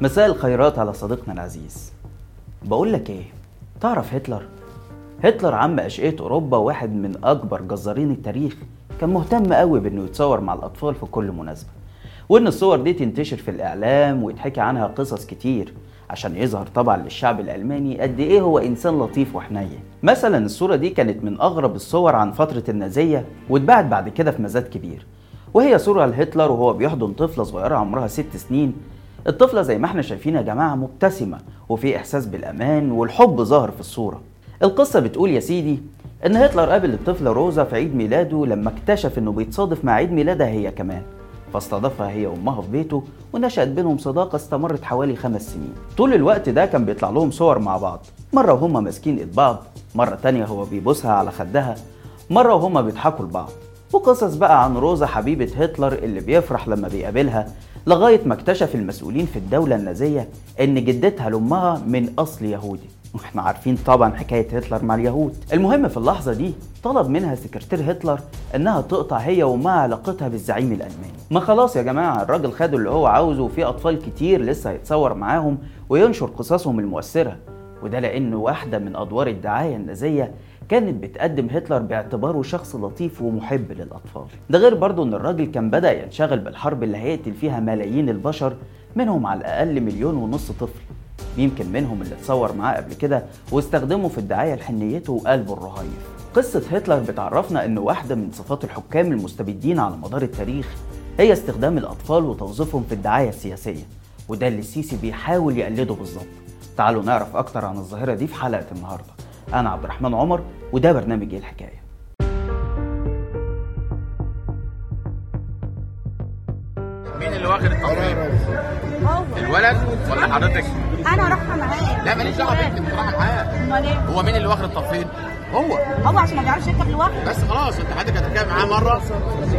مساء الخيرات على صديقنا العزيز. بقول لك إيه؟ تعرف هتلر؟ هتلر عم أشقية أوروبا واحد من أكبر جزارين التاريخ. كان مهتم قوي بإنه يتصور مع الأطفال في كل مناسبة وإن الصور دي تنتشر في الإعلام ويتحكي عنها قصص كتير عشان يظهر طبعا للشعب الألماني قد إيه هو إنسان لطيف وحنين. مثلا الصورة دي كانت من أغرب الصور عن فترة النازية واتباعت بعد كده في مزاد كبير وهي صورة لهتلر وهو بيحضن طفلة صغيرة عمرها ست سنين الطفلة زي ما إحنا شايفين يا جماعة مبتسمة وفي إحساس بالأمان والحب ظاهر في الصورة. القصة بتقول يا سيدي إن هتلر قابل الطفله روزا في عيد ميلاده لما اكتشف إنه بيتصادف مع عيد ميلادها هي كمان. فاستضافها هي وأمها في بيته ونشأت بينهم صداقة استمرت حوالي خمس سنين. طول الوقت ده كان بيطلع لهم صور مع بعض. مرة وهما ماسكين إيد بعض مرة تانية هو بيبوسها على خدها مرة وهما بيضحكوا لبعض. وقصص بقى عن روزا حبيبة هتلر اللي بيفرح لما بيقابلها لغاية ما اكتشف المسؤولين في الدولة النازية إن جدتها لأمها من أصل يهودي. وإحنا عارفين طبعا حكاية هتلر مع اليهود. المهم في اللحظة دي طلب منها سكرتير هتلر إنها تقطع هي وأمها علاقتها بالزعيم الألماني. ما خلاص يا جماعة الراجل خد اللي هو عاوزه وفي أطفال كتير لسه هيتصور معاهم وينشر قصصهم المؤثرة. وده لأنه واحدة من أدوار الدعاية النازية كانت بتقدم هتلر باعتباره شخص لطيف ومحب للأطفال. ده غير برضه إن الراجل كان بدأ ينشغل بالحرب اللي هيقتل فيها ملايين البشر منهم على الأقل مليون ونص طفل. يمكن منهم اللي اتصور معاه قبل كده واستخدمه في الدعاية لحنيته وقلبه الرهيف قصة هتلر بتعرفنا إن واحدة من صفات الحكام المستبدين على مدار التاريخ هي استخدام الأطفال وتوظيفهم في الدعاية السياسية وده اللي السيسي بيحاول يقلده بالظبط. تعالوا نعرف أكتر عن الظاهرة دي في حلقة النهاردة. أنا عبد الرحمن عمر وده برنامج إيه الحكاية مين اللي واخد؟ هو الولد ولا حضرتك؟ أنا رايحة معاه. لا ماليش دعوة بيك أنت رايحة معاه. أمال إيه؟ هو مين اللي واخد التصوير؟ هو. هو عشان ما بيعرفش يركب لوحده. بس خلاص أنت حضرتك هتركب معاه مرة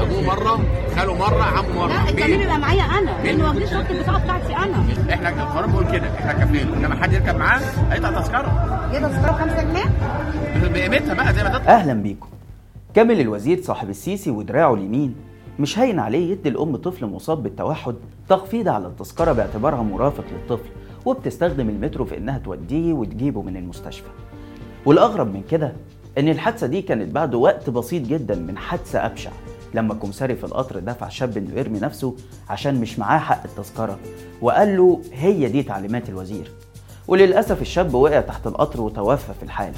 أبوه مرة خاله مرة عمه مرة. لا الكمين مين؟ يبقى معايا أنا. لأنه ما بيجيش ركب البطاقه بتاعتي أنا. إحنا القانون بيقول كده إحنا كافيين. انما حد يركب معاه هيدفع تذكرة. إيه ده تذكرة 5 جنيه؟ بقيمتها بقى زي ما تطلع. أهلا بيكم. كامل الوزير صاحب السيسي ودراعه اليمين. مش هين عليه يدي الأم طفل مصاب بالتوحد تخفيض على التذكرة باعتبارها مرافق للطفل. وبتستخدم المترو في إنها توديه وتجيبه من المستشفى. والأغرب من كده إن الحادثة دي كانت بعد وقت بسيط جدا من حادثة أبشع لما كمساري في القطر دفع شاب إنه يرمي نفسه عشان مش معاه حق التذكرة وقال له هي دي تعليمات الوزير. وللأسف الشاب وقع تحت القطر وتوفى في الحال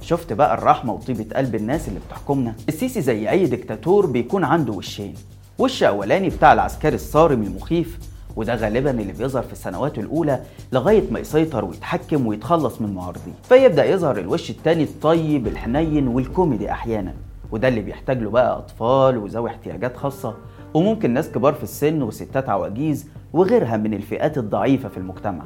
شفت بقى الرحمة وطيبة قلب الناس اللي بتحكمنا. السيسي زي أي دكتاتور بيكون عنده وشين. وش أولاني بتاع العسكري الصارم المخيف وده غالبا اللي بيظهر في السنوات الأولى لغاية ما يسيطر ويتحكم ويتخلص من معارضيه. فيبدأ يظهر الوش التاني الطيب الحنين والكوميدي أحيانا. وده اللي بيحتاج له بقى أطفال وذوي احتياجات خاصة وممكن ناس كبار في السن وستات عواجيز وغيرها من الفئات الضعيفة في المجتمع.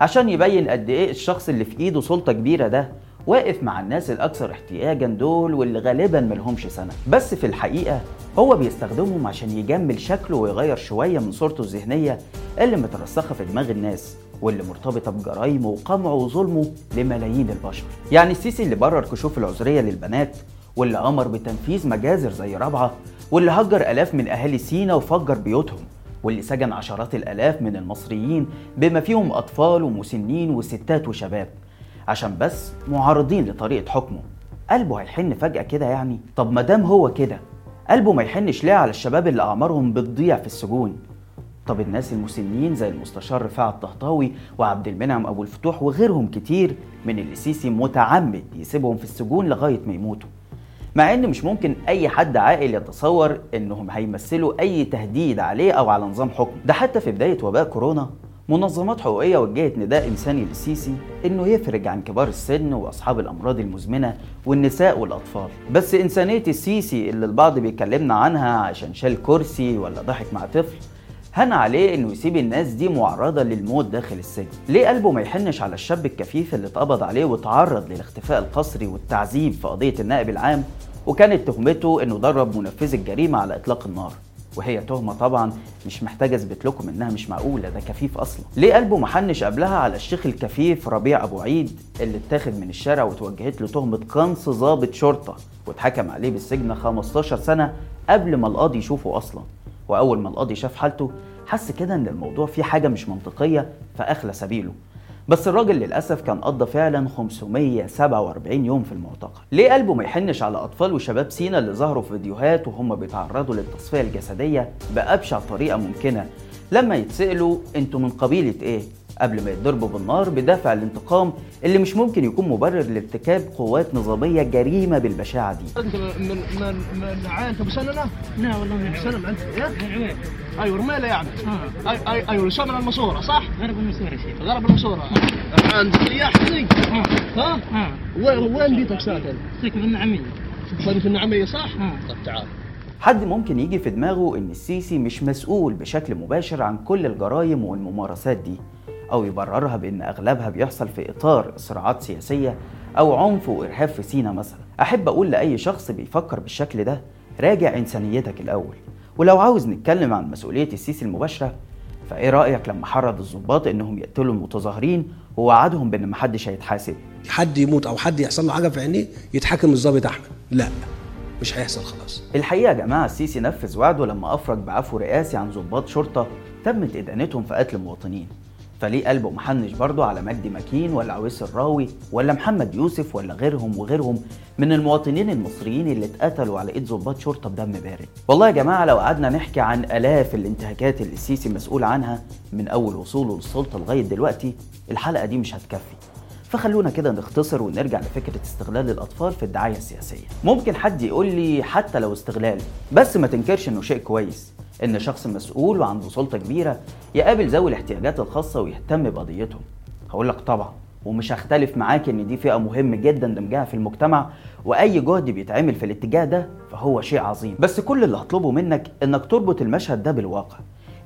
عشان يبين قد إيه الشخص اللي في إيده سلطة كبيرة ده واقف مع الناس الأكثر احتياجا دول واللي غالبا ملهمش سنه بس في الحقيقة هو بيستخدمهم عشان يجمل شكله ويغير شوية من صورته الذهنية اللي مترسخة في دماغ الناس واللي مرتبطة بجرايمه وقمعه وظلمه لملايين البشر. يعني السيسي اللي برر كشوف العذرية للبنات واللي أمر بتنفيذ مجازر زي رابعة واللي هجر آلاف من أهالي سينا وفجر بيوتهم واللي سجن عشرات الآلاف من المصريين بما فيهم أطفال ومسنين وستات وشباب. عشان بس معارضين لطريقة حكمه. قلبه هيحن فجأة كده يعني. طب ما دام هو كده قلبه ما يحنش ليه على الشباب اللي أعمارهم بتضيع في السجون؟ طب الناس المسنين زي المستشار رفاعة الطهطاوي وعبد المنعم أبو الفتوح وغيرهم كتير من اللي السيسي متعمد يسيبهم في السجون لغاية ما يموتوا. مع إن مش ممكن أي حد عاقل يتصور إنهم هيمثلوا أي تهديد عليه أو على نظام حكم. ده حتى في بداية وباء كورونا منظمات حقوقية وجهت نداء إنساني للسيسي إنه يفرج عن كبار السن وأصحاب الأمراض المزمنة والنساء والأطفال. بس إنسانية السيسي اللي البعض بيكلمنا عنها عشان شال كرسي ولا ضحك مع طفل هن عليه إنه يسيب الناس دي معرضة للموت داخل السجن. ليه قلبه ما يحنش على الشاب الكفيف اللي اتقبض عليه وتعرض للاختفاء القسري والتعذيب في قضية النائب العام؟ وكانت تهمته إنه درب منفذ الجريمة على إطلاق النار. وهي تهمة طبعا مش محتاجة اثبت لكم إنها مش معقولة ده كفيف أصلا. ليه قلبه محنش قبلها على الشيخ الكفيف ربيع أبو عيد اللي اتاخد من الشارع وتوجهت له تهمة قنص ضابط شرطة واتحكم عليه بالسجن 15 سنة قبل ما القاضي يشوفه أصلا. وأول ما القاضي شاف حالته حس كده إن الموضوع فيه حاجة مش منطقية فأخلى سبيله. بس الراجل للأسف كان قضى فعلا 547 يوم في المعتقل. ليه قلبه ما يحنش على أطفال وشباب سينا اللي ظهروا في فيديوهات وهم بيتعرضوا للتصفية الجسدية بأبشع طريقة ممكنة؟ لما يتسألوا أنتوا من قبيلة إيه؟ قبل ما يتضربوا بالنار بدافع الانتقام اللي مش ممكن يكون مبرر لارتكاب قوات نظامية جريمة بالبشاعة دي. أنت من من من انت بسننه؟ لا والله من سنن أنت؟ إيه؟ من عويل أيوه رميلة يعني. اي اي أيوه شو من الماسورة صح؟ غرب المسورة شيخ. غرب الماسورة. عند سياح زي ها؟ آه. وين وين بيتك ساكن؟ ساكن في النعمية. صار في النعمية صح؟ طب تعال. حد ممكن يجي في دماغه إن السيسي مش مسؤول بشكل مباشر عن كل الجرائم والممارسات دي. أو يبررها بأن أغلبها بيحصل في إطار صراعات سياسية أو عنف وإرهاب في سينا مثلا. أحب أقول لأي شخص بيفكر بالشكل ده راجع إنسانيتك الأول. ولو عاوز نتكلم عن مسؤولية السيسي المباشرة فإيه رأيك لما حرض الضباط إنهم يقتلوا المتظاهرين ووعدهم بأن محدش هيتحاسب؟ حد يموت أو حد يحصل له حاجة في عينيه يتحاكم الضابط أحمد. لا مش هيحصل خلاص. الحقيقة يا جماعة السيسي نفذ وعده لما أفرج بعفو رئاسي عن ضباط شرطة تمت إدانتهم في قتل مواطنين فليه قلبه محنش برضه على مجدي مكين ولا عويس الراوي ولا محمد يوسف ولا غيرهم وغيرهم من المواطنين المصريين اللي اتقتلوا على ايد ضباط شرطة بدم بارد. والله يا جماعة لو قعدنا نحكي عن آلاف الانتهاكات اللي السيسي مسؤول عنها من أول وصوله للسلطة لغاية دلوقتي الحلقة دي مش هتكفي. فخلونا كده نختصر ونرجع لفكرة استغلال الأطفال في الدعاية السياسية. ممكن حد يقول لي حتى لو استغلال بس ما تنكرش إنه شيء كويس. إن شخص مسؤول وعنده سلطة كبيرة يقابل ذوي الاحتياجات الخاصة ويهتم بقضيتهم. هقول لك طبعا ومش هختلف معاك إن دي فئة مهم جدا دمجها في المجتمع وأي جهد بيتعمل في الاتجاه ده فهو شيء عظيم. بس كل اللي هطلبه منك إنك تربط المشهد ده بالواقع.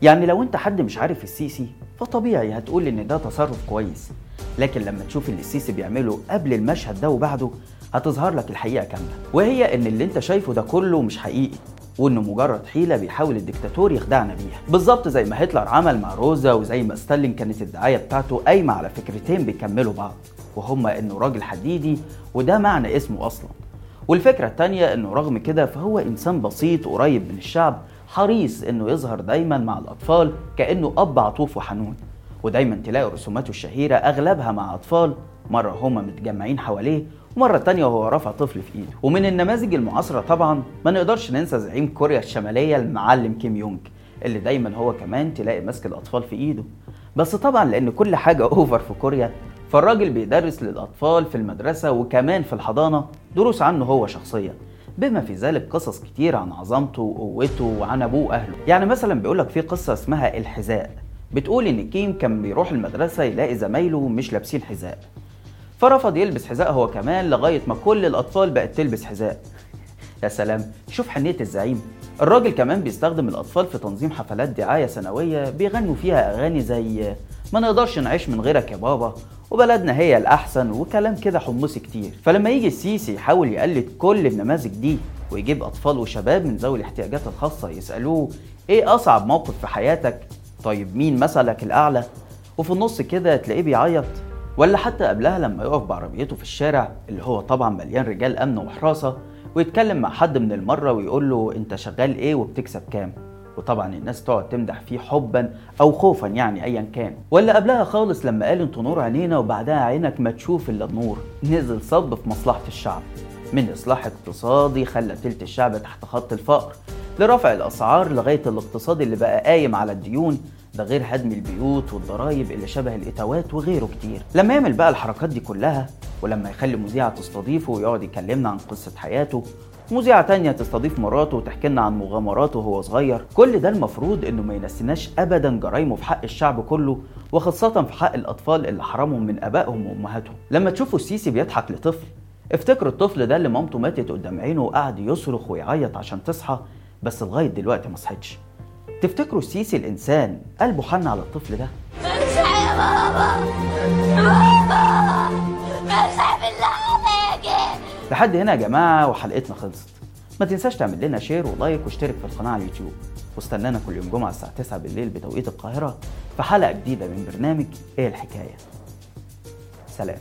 يعني لو انت حد مش عارف السيسي فطبيعي هتقول ان ده تصرف كويس. لكن لما تشوف اللي السيسي بيعمله قبل المشهد ده وبعده هتظهر لك الحقيقة كاملة. وهي إن اللي انت شايفه ده كله مش حقيقي وانه مجرد حيلة بيحاول الدكتاتور يخدعنا بيها. بالظبط زي ما هتلر عمل مع روزا وزي ما ستالين كانت الدعاية بتاعته قايمة على فكرتين بيكملوا بعض وهما إنه راجل حديدي وده معنى اسمه أصلا. والفكرة التانية إنه رغم كده فهو إنسان بسيط قريب من الشعب حريص إنه يظهر دايما مع الأطفال كأنه أب عطوف وحنون. ودايما تلاقي رسوماته الشهيرة أغلبها مع أطفال مرة هما متجمعين حواليه ومرة تانية وهو رافع طفل في إيده. ومن النماذج المعاصرة طبعا ما نقدرش ننسى زعيم كوريا الشمالية المعلم كيم يونج اللي دايما هو كمان تلاقي ماسك الأطفال في إيده. بس طبعا لأن كل حاجة أوفر في كوريا فالراجل بيدرس للأطفال في المدرسة وكمان في الحضانة دروس عنه هو شخصيا. بما في ذلك قصص كتير عن عظمته وقوته وعن أبوه وأهله. يعني مثلا بيقولك في قصة اسمها الحذاء. بتقول إن كيم كان بيروح المدرسة يلاقي زمايله مش لابسين حذاء. فرفض يلبس حذاء هو كمان لغاية ما كل الأطفال بقت تلبس حذاء. يا سلام شوف حنية الزعيم. الراجل كمان بيستخدم الأطفال في تنظيم حفلات دعاية سنوية بيغنوا فيها أغاني زي ما نقدرش نعيش من غيرك يا بابا وبلدنا هي الأحسن وكلام كده حمصي كتير. فلما يجي السيسي يحاول يقلد كل النماذج دي ويجيب أطفال وشباب من ذوي الاحتياجات الخاصة يسألوه إيه أصعب موقف في حياتك؟ طيب مين مثلك الأعلى؟ وفي النص كده تلاقيه بيعيط. ولا حتى قبلها لما يقف بعربيته في الشارع اللي هو طبعا مليان رجال أمن وحراسة ويتكلم مع حد من المرة ويقول له أنت شغال إيه وبتكسب كام؟ وطبعا الناس تقعد تمدح فيه حبا أو خوفا يعني ايا كان. ولا قبلها خالص لما قال أنتوا نور عينينا وبعدها عينك ما تشوف إلا النور. نزل صب في مصلحة الشعب. من إصلاح اقتصادي خلى تلت الشعب تحت خط الفقر. لرفع الأسعار لغاية الاقتصاد اللي بقى قايم على الديون. ده غير هدم البيوت والضرايب اللي شبه الإتاوات وغيره كتير. لما يعمل بقى الحركات دي كلها ولما يخلي مذيعة تستضيفه ويقعد يكلمنا عن قصة حياته مذيعة تانية تستضيف مراته وتحكي لنا عن مغامراته وهو صغير. كل ده المفروض إنه ما ينسيناش ابدا جرايمه في حق الشعب كله وخاصة في حق الأطفال اللي حرمهم من آبائهم وأمهاتهم. لما تشوفوا السيسي بيضحك لطفل افتكروا الطفل ده اللي مامته ماتت قدام عينه وقعد يصرخ ويعيط عشان تصحى بس لغاية دلوقتي ما صحتش تفتكروا السيسي الإنسان قلبه حن على الطفل ده؟ يا بابا! لحد هنا يا جماعة وحلقتنا خلصت. ما تنساش تعمل لنا share و like واشترك في القناة على اليوتيوب. واستنانا كل يوم جمعة الساعة 9 بالليل بتوقيت القاهرة في حلقة جديدة من برنامج إيه الحكاية. سلام.